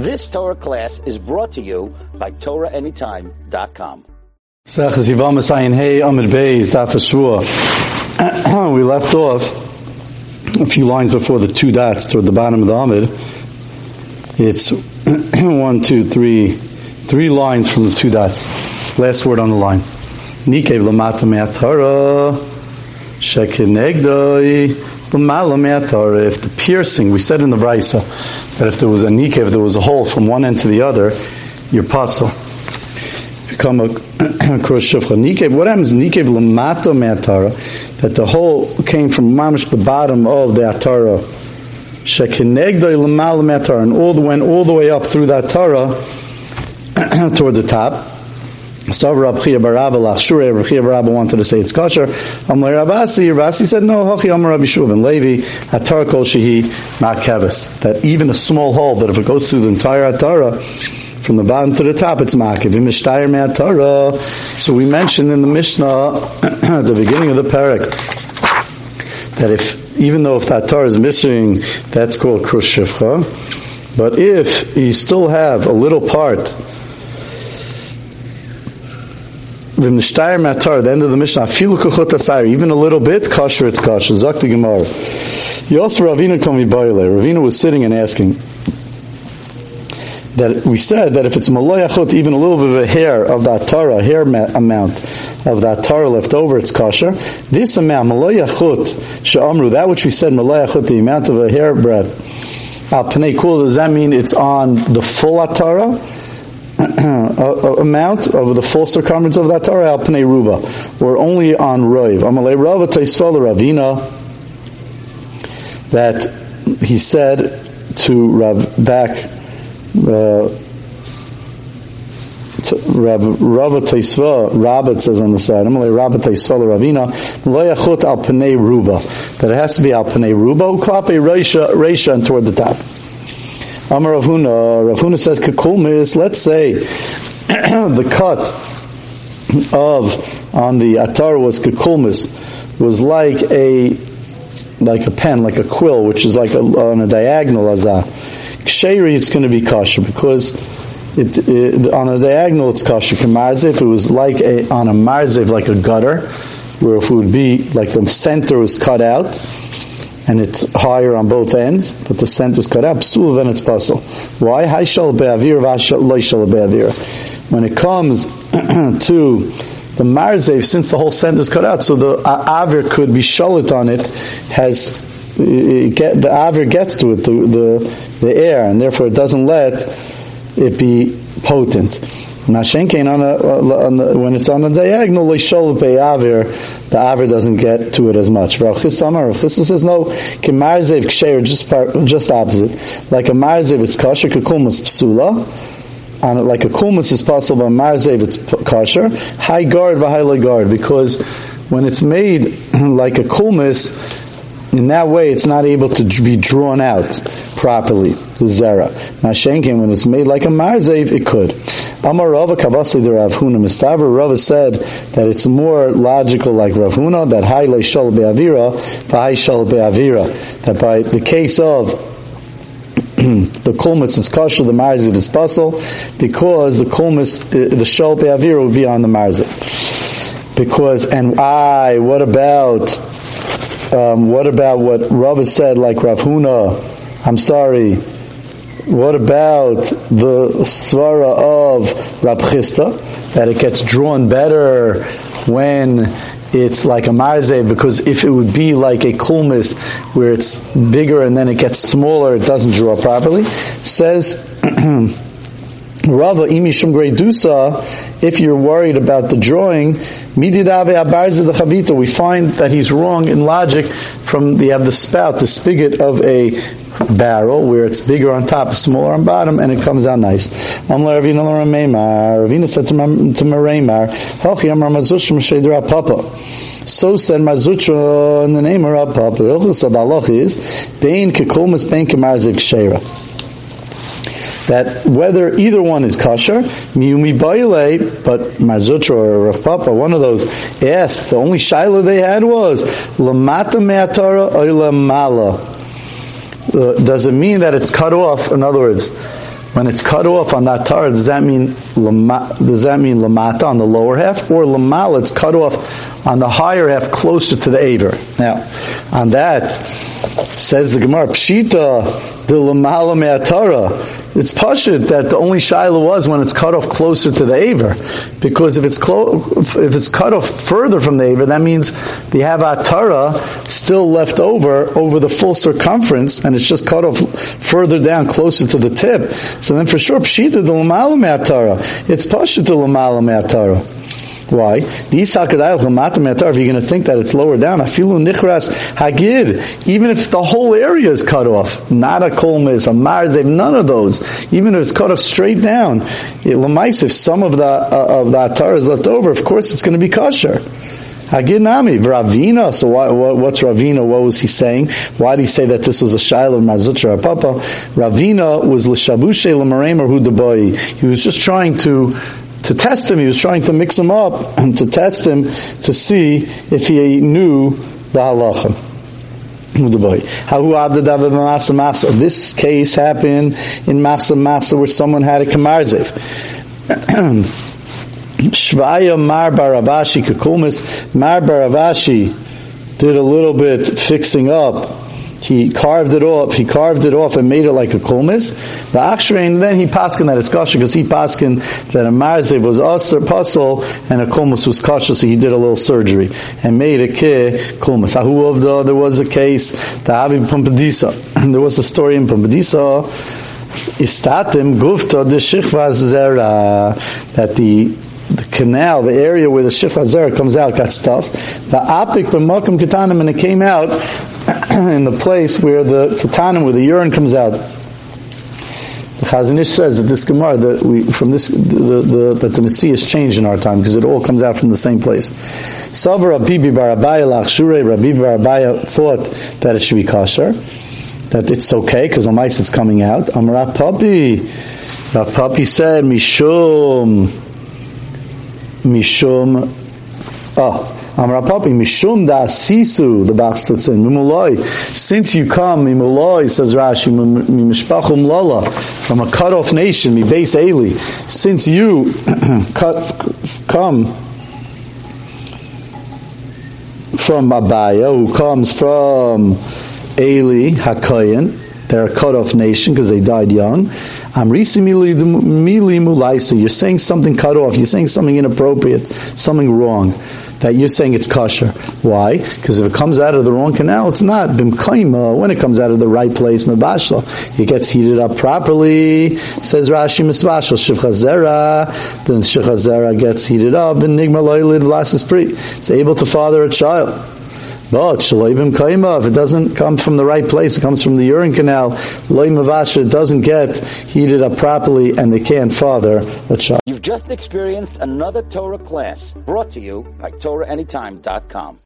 This Torah class is brought to you by TorahAnytime.com. We left off a few lines before the two dots toward the bottom of the Amid. It's one, two, three, three lines from the two dots. Last word on the line. Nikev lamata me'atara me'atara. If the piercing, we said in the Brisa that if there was a nikev, if there was a hole from one end to the other, you're puzzle. Become a cross. Nikev, what happens? Nikev lamata me'atara, that the hole came from mamish the bottom of the atara. Shekinegdoi lamala me'atara, and all the, went all the way up through that Torah toward the top. So Rab Chia Barabba Shure Rab Chia Barabba wanted to say it's kosher. Amar Rabasi, Rabasi said no. Hochi Amar Rabbi Shua Levi Atar Kol Shehi Makevis. That even a small hole, but if it goes through the entire Atara, from the bottom to the top, it's Me'atara. So we mentioned in the Mishnah at the beginning of the parak that if even though if that Torah is missing, that's called Krush Shivcha. But if you still have a little part V'mishtayer matar, the end of the Mishnah, kuchot asayir, even a little bit, kosher, it's kosher. Zak the Gemara. Yos Ravina kom yibayile. Ravina was sitting and asking, that we said that if it's maloyachot, even a little bit of a hair of that Torah, hair amount of that Torah left over, it's kosher. This amount, maloyachot, she'amru, that which we said, maloyachot, the amount of a hair breadth, al kul, does that mean it's on the full Torah? amount of the full circumference of that Torah al pnei ruba, or only on roiv. Amalei rava taisval ravina that he said to Rav back uh, to Rav Rava Taisva, Rabbit says on the side, Amalei Rabba Taisva Ravina, Loyachut al pnei ruba, that it has to be al pnei ruba, uklape reisha, reisha and toward the top. Amar Rav Huna, says, Kakulmis, let's say the cut of, on the atar was Kakulmis, was like a, like a pen, like a quill, which is like a, on a diagonal azah. Ksheri, it's going to be kosher because it, it, on a diagonal it's kosher. If it was like a, on a marzev, like a gutter, where if it would be like the center was cut out, and it's higher on both ends, but the scent is cut out, psul, then it's puzzle. Why? When it comes to the marzev, since the whole scent is cut out, so the avir could be shalit on it, has it get, the avir gets to it, the, the, the air, and therefore it doesn't let it be potent. Mashenkein on, a, on the, when it's on the diagonal, avir, the avir doesn't get to it as much. Rachis says no, kemarzev ksher, just just opposite. Like a marzev, it's kosher, kakulmus psula. On it, like a kulmus is possible, but marzev it's kosher. High guard, high guard, because when it's made like a kulmus, in that way, it's not able to be drawn out properly, the zera. Mashenkin, when it's made like a marzev, it could. Amar Rava Kavasi the Rav Huna Mistaver, Rava said that it's more logical like Rav Huna, that Hai Shal Be'avira, Hai Shal Be'avira, that by the case of the kulmitz is kosher, the marziv is puzzle, because the kulmitz, uh, the shol be'avira would be on the marziv. Because, and I, what about um, what about what Rav said, like Rav Huna? I'm sorry. What about the svara of Rav Chisda that it gets drawn better when it's like a marze because if it would be like a kulmis where it's bigger and then it gets smaller, it doesn't draw properly. Says Rava imishum dusa. If you're worried about the drawing, mididave abarze the chavita. We find that he's wrong in logic. From the have the spout, the spigot of a barrel where it's bigger on top, smaller on bottom, and it comes out nice. Ravina Ravina said to Hachi Amar Shedra Papa. So said Mar Zutra in the name of Rav Papa. The halach is Bain Kekulmas Bain Kemarzik Shera that whether either one is kosher, miumi baile, but Mar Zutra or Rav Papa, one of those asked, the only shaila they had was, lamata me'atara oila mala. Uh, does it mean that it's cut off? In other words, when it's cut off on that tar, does that mean does that mean lamata on the lower half, or lamal? It's cut off on the higher half, closer to the aver. Now, on that says the Gemara, pshita the lamala me'atara. It's pashut that the only shaila was when it's cut off closer to the aver, because if it's clo- if it's cut off further from the aver, that means they have atara still left over over the full circumference, and it's just cut off further down, closer to the tip. So then, for sure, pshita the lamala me'atara. It's pashut the lamala me'atara. Why? If you're going to think that it's lower down, afilu nichras hagid, even if the whole area is cut off, not a kolmes, a marzev, none of those, even if it's cut off straight down, it, if some of the uh, of the atar is left over, of course it's going to be kosher. Hagid nami Ravina. So what, what, what's Ravina? What was he saying? Why did he say that this was a shaila of Mar Zutra Papa? Ravina was l'shabushe l'maremer hu He was just trying to to test him. He was trying to mix him up and to test him to see if he knew the halacha. This case happened in Masa Masa where someone had a kamarzev. Shvaya Mar bar Rav Ashi Kakumis. Mar bar Rav Ashi did a little bit fixing up he carved it off, he carved it off and made it like a kulmis. The achshrein, then he paskin that it's kosher because he paskin that a marzev was usher puzzle and a kulmis was kosher, so he did a little surgery and made a ke kulmis. Ahu of the, there was a case, the Habib Pumbedisa, and there was a story in Pumbedisa, istatim gufta the shichva zera, that the the canal, the area where the Zera comes out, got stuff. The Apik b'makom ketanim, and it came out in the place where the ketanim, where the urine comes out. The Chazon Ish says that this Gemara, that we, from this, the, the, that the Mitzvah has changed in our time because it all comes out from the same place. Savar Rabbi Barabaya Lachshure, Rabbi Barabaya thought that it should be kosher, that it's okay because the mice it's coming out. Amar Papi, Papi said, Mishum, Mishum, oh, Amrapapi, Mishum da Sisu, the Bachslitzin, Mimuloi. Since you come, Mimuloi, says Rashi, Mimishpachum Lala, from a cut off nation, Mi base Eli, since you cut, come from Abaya, who comes from Eli Hakayan, they're a cut off nation because they died young. Amrisi. You're saying something cut off. You're saying something inappropriate, something wrong that you're saying it's kosher. Why? Because if it comes out of the wrong canal, it's not. When it comes out of the right place, it gets heated up properly. Says Rashi. Then shivchazera gets heated up and nigma loylid vlasis pri. It's able to father a child. Oh, but shaloibim kaima, if it doesn't come from the right place, it comes from the urine canal, loimavasha, doesn't get heated up properly, and they can't father a child. You've just experienced another Torah class brought to you by TorahAnytime.com.